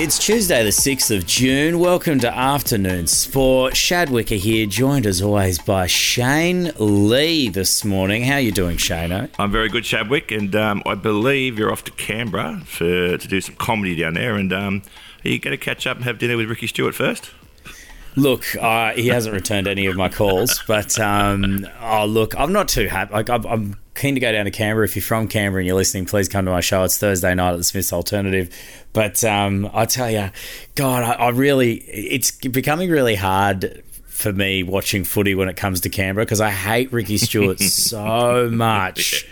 It's Tuesday, the 6th of June. Welcome to Afternoon Sport. Shad Wicka here, joined as always by Shane Lee this morning. How you doing, Shane? I'm very good, Shadwick, and um, I believe you're off to Canberra for, to do some comedy down there. And um, are you going to catch up and have dinner with Ricky Stuart first? Look, uh, he hasn't returned any of my calls, but um, oh, look, I'm not too happy. Like, I'm, I'm keen to go down to Canberra. If you're from Canberra and you're listening, please come to my show. It's Thursday night at the Smiths Alternative. But um, I tell you, God, I, I really, it's becoming really hard for me watching footy when it comes to Canberra because I hate Ricky Stuart so much.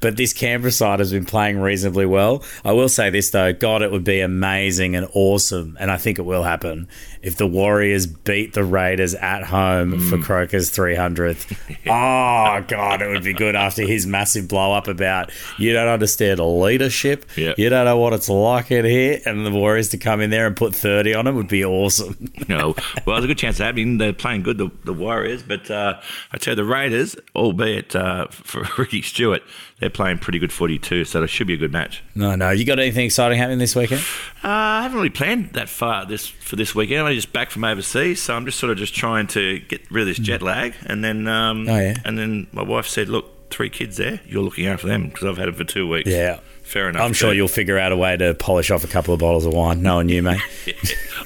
But this Canberra side has been playing reasonably well. I will say this though, God, it would be amazing and awesome, and I think it will happen if the Warriors beat the Raiders at home mm. for Croker's 300th. oh, God, it would be good after his massive blow up about you don't understand leadership. Yep. You don't know what it's like in here. And the Warriors to come in there and put 30 on it would be awesome. no, well, there's a good chance of happening. They're playing good, the, the Warriors, but uh, I tell you, the Raiders, albeit uh, for Ricky Stuart, they're playing pretty good footy too, so it should be a good match. No, no. You got anything exciting happening this weekend? Uh, I haven't really planned that far this for this weekend. I'm only just back from overseas, so I'm just sort of just trying to get rid of this jet lag. And then, um, oh, yeah. and then my wife said, "Look, three kids there. You're looking after them because I've had them for two weeks." Yeah. Fair enough. I'm sure you'll figure out a way to polish off a couple of bottles of wine, knowing you, mate. yeah,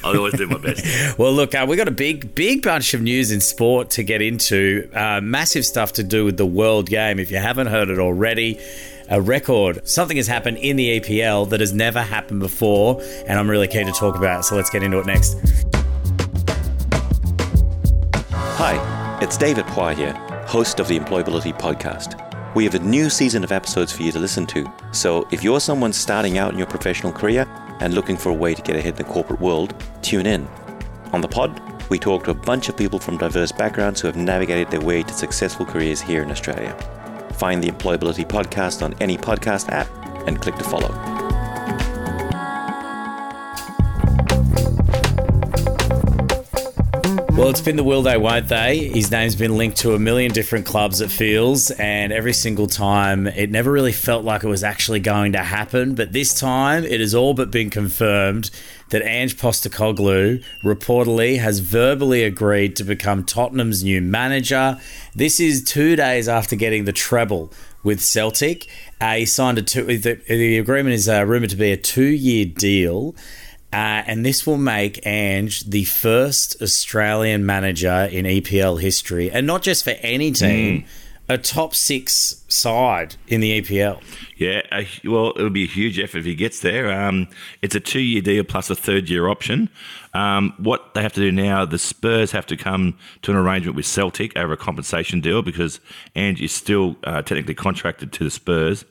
I always do my best. well, look, uh, we've got a big, big bunch of news in sport to get into. Uh, massive stuff to do with the World Game. If you haven't heard it already, a record. Something has happened in the EPL that has never happened before, and I'm really keen to talk about it. So let's get into it next. Hi, it's David Poy here, host of the Employability Podcast. We have a new season of episodes for you to listen to, so if you're someone starting out in your professional career and looking for a way to get ahead in the corporate world, tune in. On the pod, we talk to a bunch of people from diverse backgrounds who have navigated their way to successful careers here in Australia. Find the Employability Podcast on any podcast app and click to follow. Well, it's been the will they, won't they? His name's been linked to a million different clubs, it feels, and every single time it never really felt like it was actually going to happen. But this time it has all but been confirmed that Ange Postecoglou reportedly has verbally agreed to become Tottenham's new manager. This is two days after getting the treble with Celtic. Uh, he signed a two. The, the agreement is uh, rumored to be a two-year deal. Uh, and this will make Ange the first Australian manager in EPL history, and not just for any team, mm. a top six side in the EPL. Yeah, uh, well, it'll be a huge effort if he gets there. Um, it's a two year deal plus a third year option. Um, what they have to do now, the Spurs have to come to an arrangement with Celtic over a compensation deal because Ange is still uh, technically contracted to the Spurs.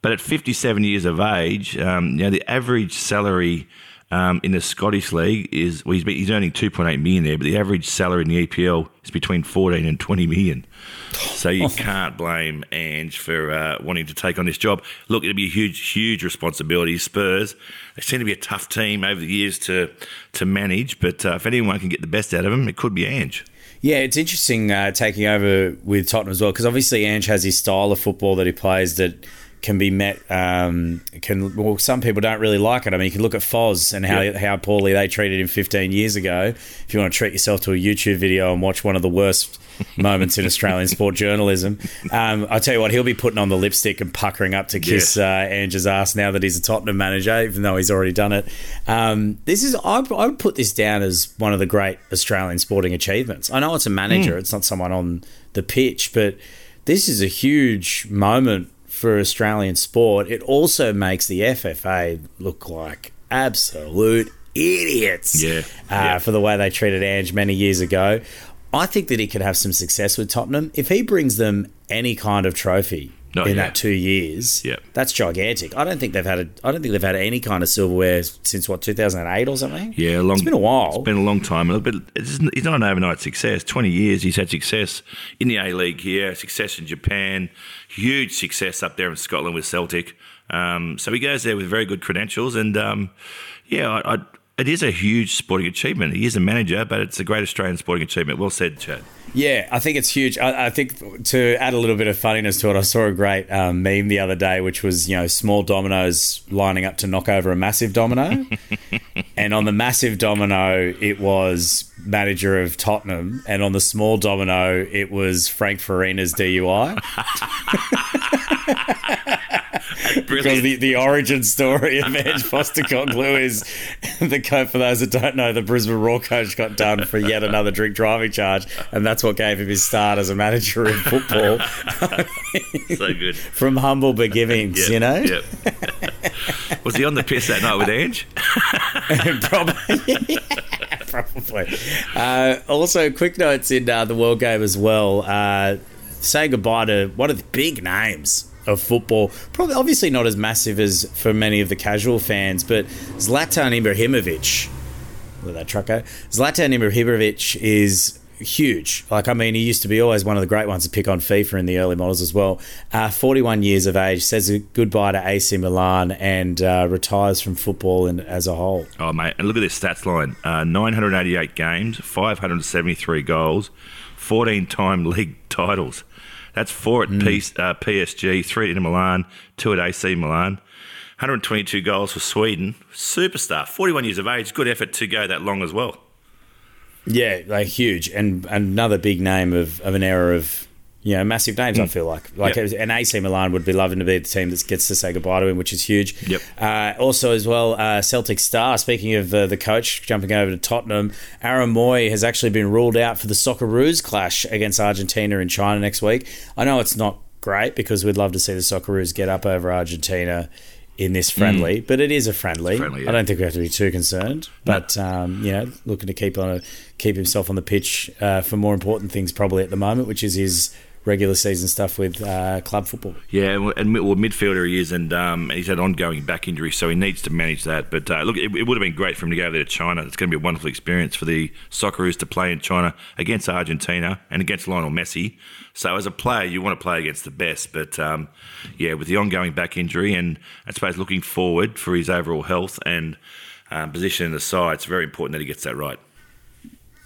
But at 57 years of age, um, you know, the average salary um, in the Scottish League is well, he's, he's earning 2.8 million there, but the average salary in the EPL is between 14 and 20 million. So you can't blame Ange for uh, wanting to take on this job. Look, it'll be a huge, huge responsibility. Spurs, they seem to be a tough team over the years to to manage, but uh, if anyone can get the best out of them, it could be Ange. Yeah, it's interesting uh, taking over with Tottenham as well because obviously Ange has his style of football that he plays that can be met. Um, can well, some people don't really like it. I mean, you can look at Foz and how how poorly they treated him 15 years ago. If you want to treat yourself to a YouTube video and watch one of the worst moments in Australian sport journalism, um, I tell you what, he'll be putting on the lipstick and puckering up to kiss uh, Ange's ass now that he's a Tottenham manager, even though he's already done it. Um, this is I, I, would put this down as one of the great Australian sporting achievements. I know it's a manager; mm. it's not someone on the pitch, but this is a huge moment for Australian sport, it also makes the FFA look like absolute idiots yeah, uh, yeah. for the way they treated Ange many years ago. I think that he could have some success with Tottenham if he brings them any kind of trophy in yeah. that two years. Yeah, that's gigantic. I don't think they've had a. I don't think they've had any kind of silverware since what 2008 or something. Yeah, long, it's been a while. It's been a long time, but it's, it's not an overnight success. Twenty years, he's had success in the A League here, success in Japan, huge success up there in Scotland with Celtic. Um, so he goes there with very good credentials, and um, yeah, I, I it is a huge sporting achievement. He is a manager, but it's a great Australian sporting achievement. Well said, Shad. Yeah, I think it's huge. I, I, think to add a little bit of funniness to it, I saw a great um, meme the other day, which was you know small dominoes lining up to knock over a massive domino, and on the massive domino it was manager of Tottenham, and on the small domino it was Frank Farina's DUI. because the, the origin story of Ange Postecoglou is the coach. For those that don't know, the Brisbane Roar coach got done for yet another drink driving charge, and that's what gave him his start as a manager in football. so good from humble beginnings, yep, you know. Yep. Was he on the piss that night with Ange? Probably. Probably. Uh, also, quick notes in uh, the World Game as well. Uh, say goodbye to one of the big names of football. Probably, obviously, not as massive as for many of the casual fans, but Zlatan Ibrahimovic. Where that truck go? Zlatan Ibrahimovic is huge. Like, I mean, he used to be always one of the great ones to pick on FIFA in the early models as well. Uh, 41 years of age, says goodbye to AC Milan and uh, retires from football as a whole. Oh, mate. And look at this stats line uh, 988 games, 573 goals, 14 time league titles. That's four at mm. P- uh, PSG, three at Inter Milan, two at AC Milan. 122 goals for Sweden. Superstar, 41 years of age. Good effort to go that long as well. Yeah, like huge. And another big name of, of an era of you know, massive names. Mm. I feel like like yep. an AC Milan would be loving to be the team that gets to say goodbye to him, which is huge. Yep. Uh, also, as well, uh, Celtic star. Speaking of uh, the coach jumping over to Tottenham, Aaron Mooy has actually been ruled out for the Socceroos clash against Argentina in China next week. I know it's not great because we'd love to see the Socceroos get up over Argentina in this friendly, mm. but it is a friendly. friendly yeah. I don't think we have to be too concerned. But no. um, you know, looking to keep on a, keep himself on the pitch uh, for more important things probably at the moment, which is his regular season stuff with uh, club football. Yeah, and well, midfielder he is, and um, he's had ongoing back injury, so he needs to manage that. But uh, look, it, it, would have been great for him to go there to China. It's going to be a wonderful experience for the Socceroos to play in China against Argentina and against Lionel Messi. So as a player, you want to play against the best. But um, yeah, with the ongoing back injury, and I suppose looking forward for his overall health and um, position in the side, it's very important that he gets that right.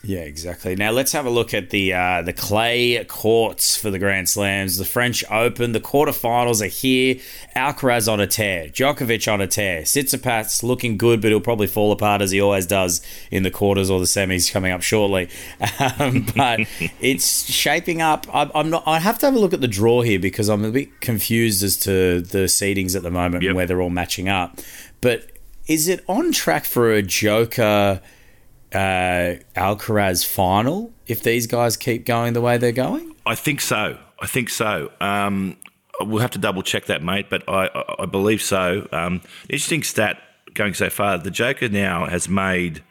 Yeah, exactly. Now let's have a look at the uh, the clay courts for the Grand Slams. The French Open, the quarterfinals are here. Alcaraz on a tear, Djokovic on a tear, Tsitsipas looking good, but he'll probably fall apart as he always does in the quarters or the semis coming up shortly. Um, but it's shaping up. I, I'm not. I have to have a look at the draw here because I'm a bit confused as to the seedings at the moment yep. and where they're all matching up. But is it on track for a Joker? Uh, Alcaraz final if these guys keep going the way they're going? I think so. I think so. Um, we'll have to double check that, mate, but I, I, I believe so. Um, interesting stat going so far the Joker now has made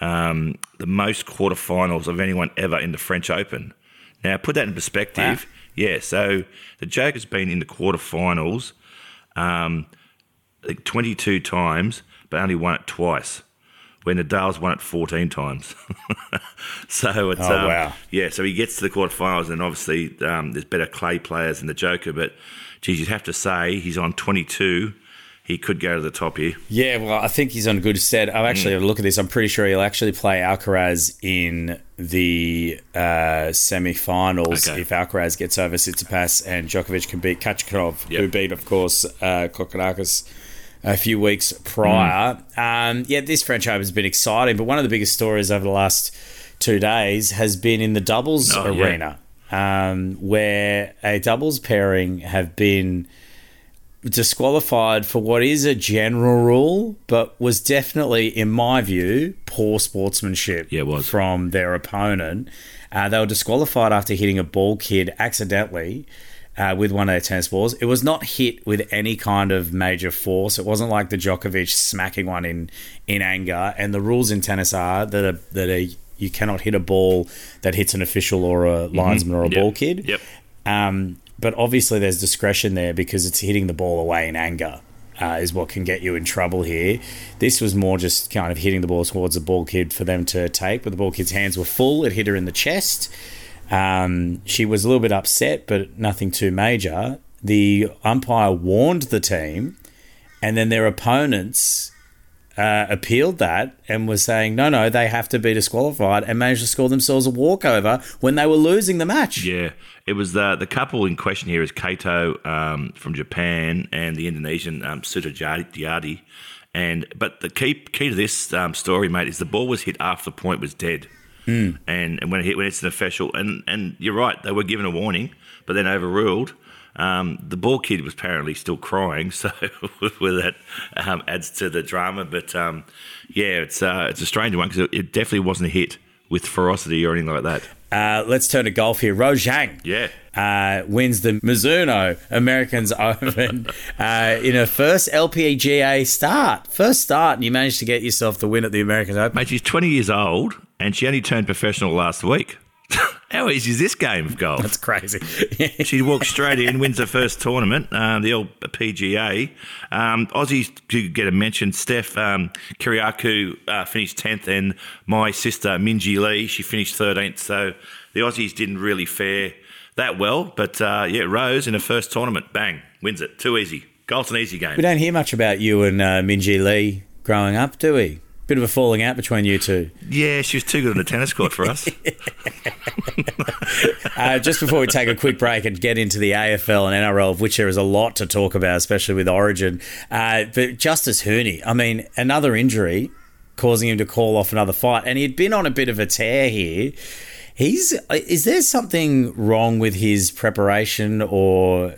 um, the most quarterfinals of anyone ever in the French Open. Now, put that in perspective. Wow. Yeah, so the Joker's been in the quarterfinals um, like 22 times, but only won it twice when Nadal's won it 14 times. so it's, oh, um, wow. yeah, so he gets to the quarterfinals, and obviously um, there's better clay players than the Joker, but geez, you'd have to say he's on 22 he could go to the top here. Yeah, well, I think he's on good stead. I've actually mm. look at this. I'm pretty sure he'll actually play Alcaraz in the uh, semi-finals okay. if Alcaraz gets over Tsitsipas and Djokovic can beat Khachanov, yep. who beat, of course, uh, Kokkinakis a few weeks prior. Mm. Um, yeah, this French Open has been exciting, but one of the biggest stories over the last two days has been in the doubles oh, arena, yeah. um, where a doubles pairing have been disqualified for what is a general rule, but was definitely, in my view, poor sportsmanship yeah, it was. from their opponent. Uh, they were disqualified after hitting a ball kid accidentally uh, with one of their tennis balls. It was not hit with any kind of major force. It wasn't like the Djokovic smacking one in in anger. And the rules in tennis are that a, that a, you cannot hit a ball that hits an official or a mm-hmm. linesman mm-hmm. or a yep. ball kid. Yep. Um, but obviously, there's discretion there because it's hitting the ball away in anger. Uh, is what can get you in trouble here. This was more just kind of hitting the ball towards the ball kid for them to take, but the ball kid's hands were full. It hit her in the chest. Um, she was a little bit upset, but nothing too major. The umpire warned the team, and then their opponents uh, appealed that and was saying, no, no, they have to be disqualified and managed to score themselves a walkover when they were losing the match. Yeah, it was the the couple in question here is Kato um, from Japan and the Indonesian um, Sutjiadi. And but the key key to this um, story, mate, is the ball was hit after the point was dead. Mm. And, and when it hit, when it's an official, and, and you're right, they were given a warning, but then overruled. Um, the ball kid was apparently still crying, so that um, adds to the drama. But um, yeah, it's uh, it's a strange one because it definitely wasn't a hit with ferocity or anything like that. Uh, let's turn to golf here. Rose Zhang Yeah. uh, wins the Mizuho Americas Open uh, in her first LPGA start. First start, and you managed to get yourself the win at the Americas Open. Mate, she's 20 years old and she only turned professional last week. How easy is this game of golf? That's crazy. She walks straight in, wins her first tournament, um, the LPGA. Um, Aussies to get a mention. Steph um, Kyriacou uh, finished 10th, and my sister Minjee Lee, she finished 13th. So the Aussies didn't really fare that well. But uh, yeah, Rose in her first tournament, bang, wins it. Too easy. Golf's an easy game. we don't hear much about you and uh, Minjee Lee growing up, do we? Bit of a falling out between you two. Yeah, she was too good on the tennis court for us. Uh, just before we take a quick break and get into the AFL and NRL, of which there is a lot to talk about, especially with Origin. Uh, but Justis Huni, I mean, another injury causing him to call off another fight, and he'd been on a bit of a tear here. He's is there something wrong with his preparation or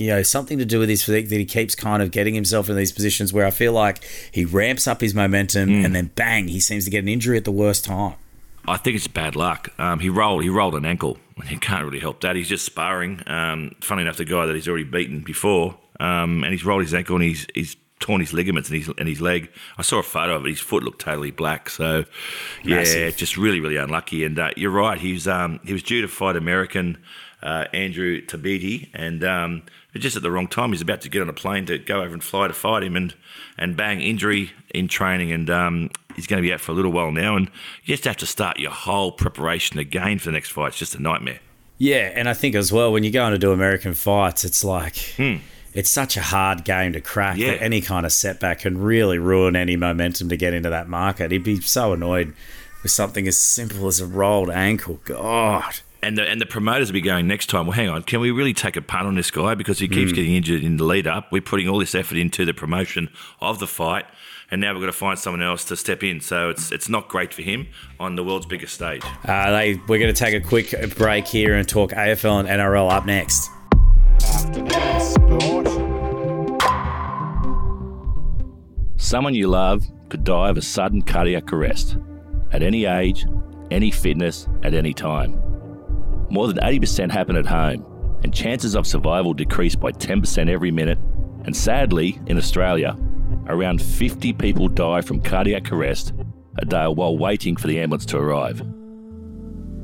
you know something to do with his physique that he keeps kind of getting himself in these positions where I feel like he ramps up his momentum and then bang he seems to get an injury at the worst time. I think it's bad luck. Um, he rolled. He rolled an ankle. He can't really help that. He's just sparring. Um, funny enough, the guy that he's already beaten before, um, and he's rolled his ankle and he's he's torn his ligaments and his and his leg. I saw a photo of it. His foot looked totally black. So, yeah, Massive. just really really unlucky. And uh, you're right. He's um, he was due to fight American uh, Andrew Tabiti, and um, but just at the wrong time. He's about to get on a plane to go over and fly to fight him, and and bang, injury in training, and um, he's going to be out for a little while now. And you just have to start your whole preparation again for the next fight. It's just a nightmare. Yeah, and I think as well when you go on to do American fights, it's like it's such a hard game to crack Hmm. Yeah. that any kind of setback can really ruin any momentum to get into that market. He'd be so annoyed with something as simple as a rolled ankle. God. And the, and the promoters will be going next time. Well, hang on, can we really take a punt on this guy because he keeps getting injured in the lead up? We're putting all this effort into the promotion of the fight, and now we've got to find someone else to step in. So it's it's not great for him on the world's biggest stage. Uh, they, we're going to take a quick break here and talk AFL and NRL up next. Afternoon Sport. Someone you love could die of a sudden cardiac arrest at any age, any fitness, at any time. More than 80% happen at home, and chances of survival decrease by 10% every minute. And sadly, in Australia, around 50 people die from cardiac arrest a day while waiting for the ambulance to arrive.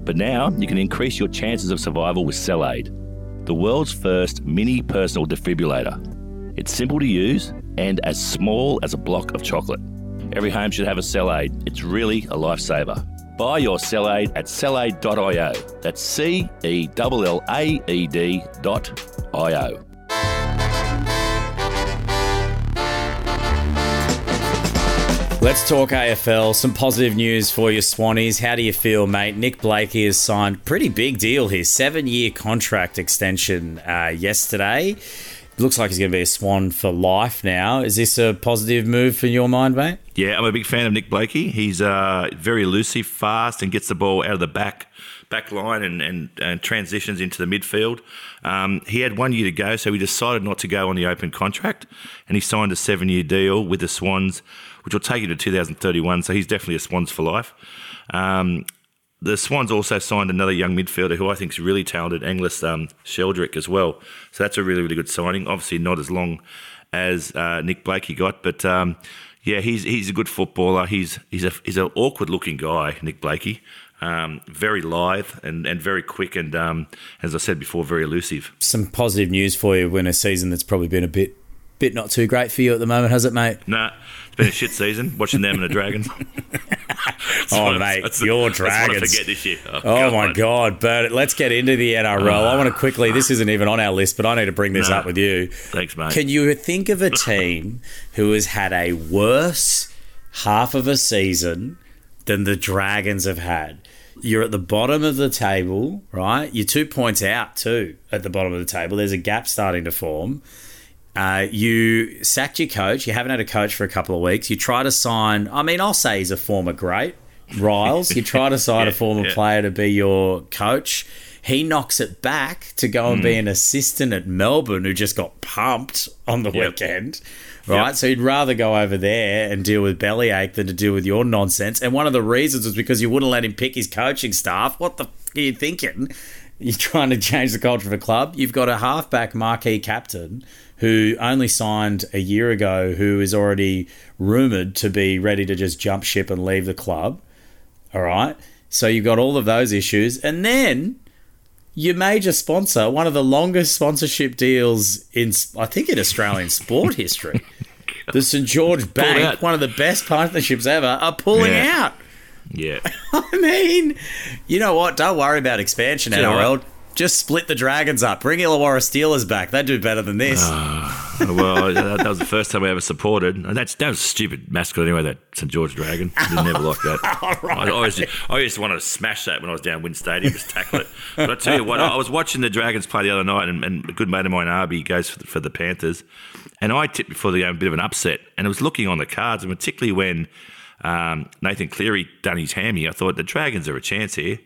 But now you can increase your chances of survival with CellAED, the world's first mini personal defibrillator. It's simple to use and as small as a block of chocolate. Every home should have a CellAED. It's really a lifesaver. Buy your CellAED at cellaed.io. That's C E L L A E D dot I-O. Let's talk AFL. Some positive news for your Swannies. How do you feel, mate? Nick Blakey has signed pretty big deal here, seven year contract extension uh, yesterday. Looks like he's going to be a Swan for life now. Is this a positive move for your mind, mate? Yeah, I'm a big fan of Nick Blakey. He's uh, very elusive, fast, and gets the ball out of the back back line and, and, and transitions into the midfield. Um, he had one year to go, so he decided not to go on the open contract, and he signed a seven year deal with the Swans, which will take him to 2031. So he's definitely a Swans for life. Um, the Swans also signed another young midfielder who I think is really talented, Angus um, Sheldrick, as well. So that's a really, really good signing. Obviously, not as long as uh, Nick Blakey got, but um, yeah, he's he's a good footballer. He's he's a he's an awkward looking guy, Nick Blakey. Um, very lithe and, and very quick, and um, as I said before, very elusive. Some positive news for you in a season that's probably been a bit bit not too great for you at the moment, has it, mate? Nah, it's been a shit season watching them and the Dragons. Oh, mate, your That's what I Dragons. forget this year. Oh, Oh my God, but Let's get into the NRL. I want to quickly. This isn't even on our list, but I need to bring this No. up with you. Thanks, mate. Can you think of a team who has had a worse half of a season than the Dragons have had. You're at the bottom of the table, right? You're two points out too at the bottom of the table. There's a gap starting to form. Uh, you sacked your coach. You haven't had a coach for a couple of weeks. You try to sign. I mean, I'll say he's a former great, Riles. You try to sign a former yeah. player to be your coach. He knocks it back to go and be Hmm. an assistant at Melbourne, who just got pumped on the Yep. weekend. Right, Yep. so he'd rather go over there and deal with bellyache than to deal with your nonsense. And one of the reasons was because you wouldn't let him pick his coaching staff. What the f- are you thinking? You're trying to change the culture of a club. You've got a halfback marquee captain who only signed a year ago, who is already rumoured to be ready to just jump ship and leave the club. All right. So you've got all of those issues. And then your major sponsor, one of the longest sponsorship deals in, I think, in Australian sport history, the St George Bank, one of the best partnerships ever, are pulling Yeah. out. Yeah. I mean, you know what? Don't worry about expansion, know NRL. Just split the Dragons up. Bring Illawarra Steelers back. They do better than this. Ah, well, that, that was the first time I ever supported. And that's that was a stupid mascot anyway. That St George Dragon. I didn't ever like that. I, always, I used to want to smash that when I was down WIN Stadium, just tackle it. But I tell you what, I was watching the Dragons play the other night, and, and a good mate of mine, Arby, goes for the, for the Panthers, and I tipped before the game a bit of an upset, and it was looking on the cards, and particularly when um, Nathan Cleary done his hammy, I thought the Dragons are a chance here.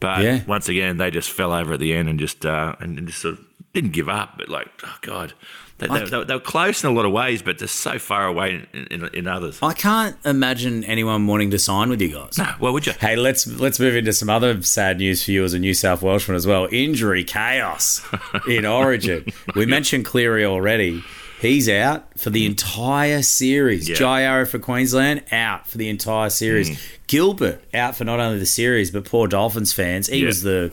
But Yeah. once again, they just fell over at the end and just uh, and, just sort of didn't give up. But like, oh god, they, they, they, they were close in a lot of ways, but they're so far away in, in, in others. I can't imagine anyone wanting to sign with you guys. Well, would you? Hey, let's let's move into some other sad news for you as a New South Welshman as well. Injury chaos in Origin. We mentioned Cleary already. He's out for the entire series. Yeah. Jai Arrow for Queensland out for the entire series. Mm. Gilbert out for not only the series but poor Dolphins fans. He Yeah. was the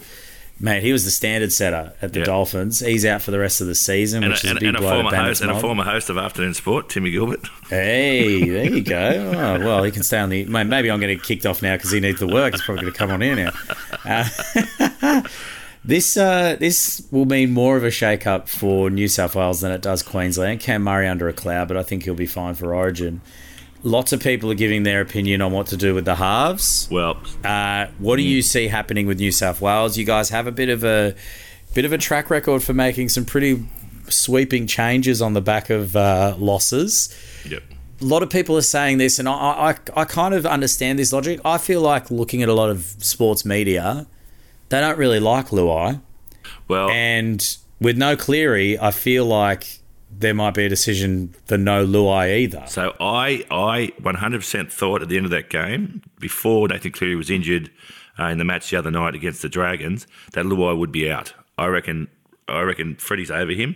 mate. He was the standard setter at the Yeah. Dolphins. He's out for the rest of the season, And, which a, is a big and a blow former host and a former host of Afternoon Sport, Timmy Gilbert. Hey, there you go. Oh, well, he can stay on the. mate, Maybe I'm going to get kicked off now because he needs the work. He's probably going to come on here now. Uh, this uh, this will mean more of a shake up for New South Wales than it does Queensland. Cam Murray under a cloud, but I think he'll be fine for Origin. Lots of people are giving their opinion on what to do with the halves. Well, Uh, what do you see happening with New South Wales? You guys have a bit of a bit of a track record for making some pretty sweeping changes on the back of uh, losses yep. a lot of people are saying this, and I, I, I kind of understand this logic. I feel like looking at a lot of sports media, they don't really like Luai. Well, And with no Cleary, I feel like there might be a decision for no Luai either. So I, I 100% thought at the end of that game, before Nathan Cleary was injured uh, in the match the other night against the Dragons, that Luai would be out. I reckon. I reckon Freddie's over him,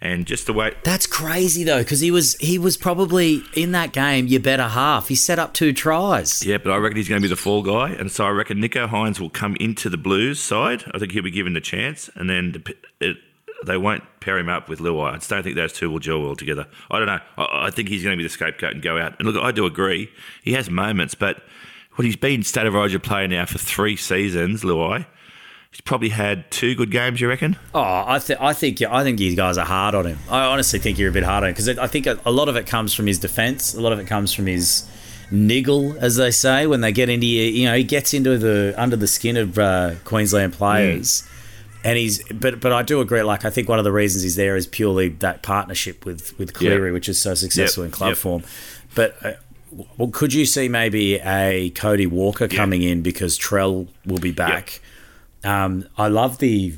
and just the way. That's crazy though, because he was he was probably in that game your better half. He set up two tries. Yeah, but I reckon he's going to be the fall guy, and so I reckon Nicho Hynes will come into the Blues side. I think he'll be given the chance, and then the, it, they won't pair him up with Luai. I just don't think those two will gel well together. I don't know. I, I think he's going to be the scapegoat and go out. And look, I do agree. He has moments, but when he's been state of origin player now for three seasons, Luai, he's probably had two good games. You reckon? Oh, I, th- I think I think you guys are hard on him. I honestly think you're a bit hard on him because I think a, a lot of it comes from his defence. A lot of it comes from his niggle, as they say, when they get into you. You know, he gets into the under the skin of uh, Queensland players, and he's. But but I do agree. Like I think one of the reasons he's there is purely that partnership with with Cleary, Yeah. which is so successful Yep, in club yep. form. But. Uh, well, could you see maybe a Cody Walker coming in because Trell will be back? Um, I love the.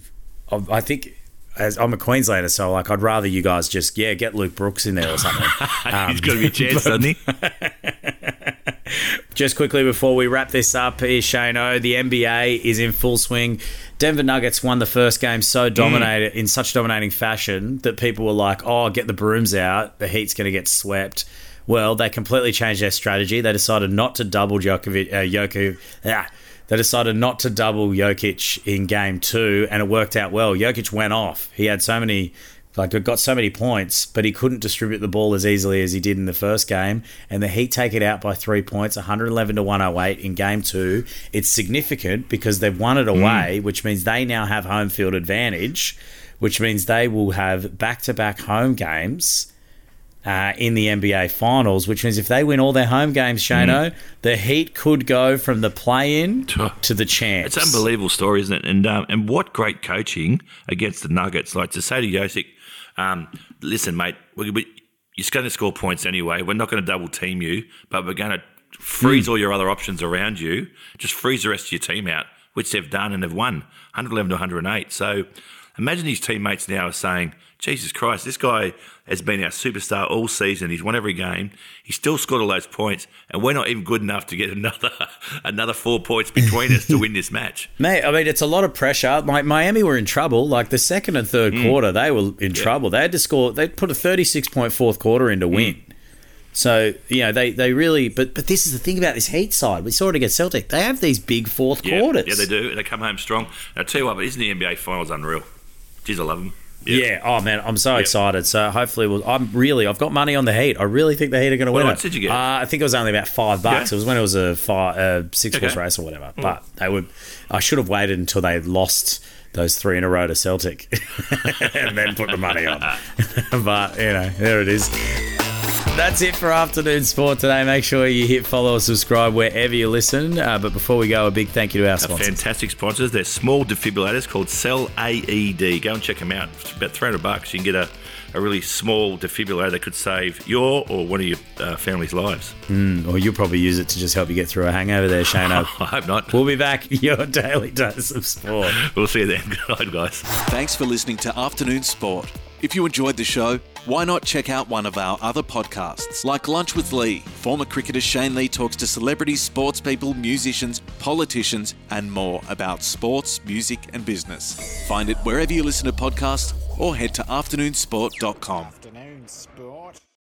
I think as I'm a Queenslander, so like I'd rather you guys just yeah get Luke Brooks in there or something. Um, he's got to be a chance, doesn't he? just quickly before we wrap this up, here Shano, the NBA is in full swing. Denver Nuggets won the first game so dominated in such dominating fashion that people were like, "Oh, get the brooms out. The Heat's going to get swept." Well, they completely changed their strategy. They decided not to double Djokovic. Uh, Jokic, ah, they decided not to double Jokic in game two, and it worked out well. Jokic went off. He had so many, like, got so many points, but he couldn't distribute the ball as easily as he did in the first game. And the Heat take it out by three points, 111 to 108 in game two. It's significant because they've won it hmm. away, which means they now have home field advantage, which means they will have back to back home games uh, in the NBA Finals, which means if they win all their home games, Shano, Mm. the Heat could go from the play-in to the champs. It's an unbelievable story, isn't it? And um, and what great coaching against the Nuggets. Like to say to Jokic, um, listen, mate, we, we, you're going to score points anyway. We're not going to double team you, but we're going to freeze all your other options around you. Just freeze the rest of your team out, which they've done and they've won 111 to 108. So imagine these teammates now are saying, Jesus Christ, this guy has been our superstar all season. He's won every game. He's still scored all those points, and we're not even good enough to get another another four points between us to win this match. Mate, I mean, it's a lot of pressure. Like Miami were in trouble. Like the second and third Mm. quarter, they were in trouble. They had to score. They put a thirty-six point fourth quarter in to Mm. win. So you know they, they really. But but this is the thing about this Heat side. We saw it against Celtic. They have these big fourth Yeah, quarters. yeah, they do. And they come home strong. I tell you what, but isn't the NBA Finals unreal? Jeez, I love them. Yeah. Oh man, I'm so excited. So hopefully, we'll, I'm really. I've got money on the Heat. I really think the Heat are going to win What did you get? Uh, I think it was only about five bucks. Yeah. It was when it was a five, uh, six horse race or whatever. But they would. I should have waited until they lost those three in a row to Celtic, and then put the money on. but you know, there it is. That's it for afternoon sport today. Make sure you hit follow or subscribe wherever you listen. Uh, but before we go, a big thank you to our Our sponsors. fantastic sponsors. They're small defibrillators called Cell AED. Go and check them out. It's about 300 bucks. You can get a, a really small defibrillator that could save your or one of your uh, family's lives. Or you'll probably use it to just help you get through a hangover there, Shano. I hope not. We'll be back, your daily dose of sport. We'll see you then. Good night, guys. Thanks for listening to Afternoon Sport. If you enjoyed the show, why not check out one of our other podcasts, like Lunch with Lee? Former cricketer Shane Lee talks to celebrities, sports people, musicians, politicians, and more about sports, music, and business. Find it wherever you listen to podcasts or head to afternoonsport.com. Afternoon sport.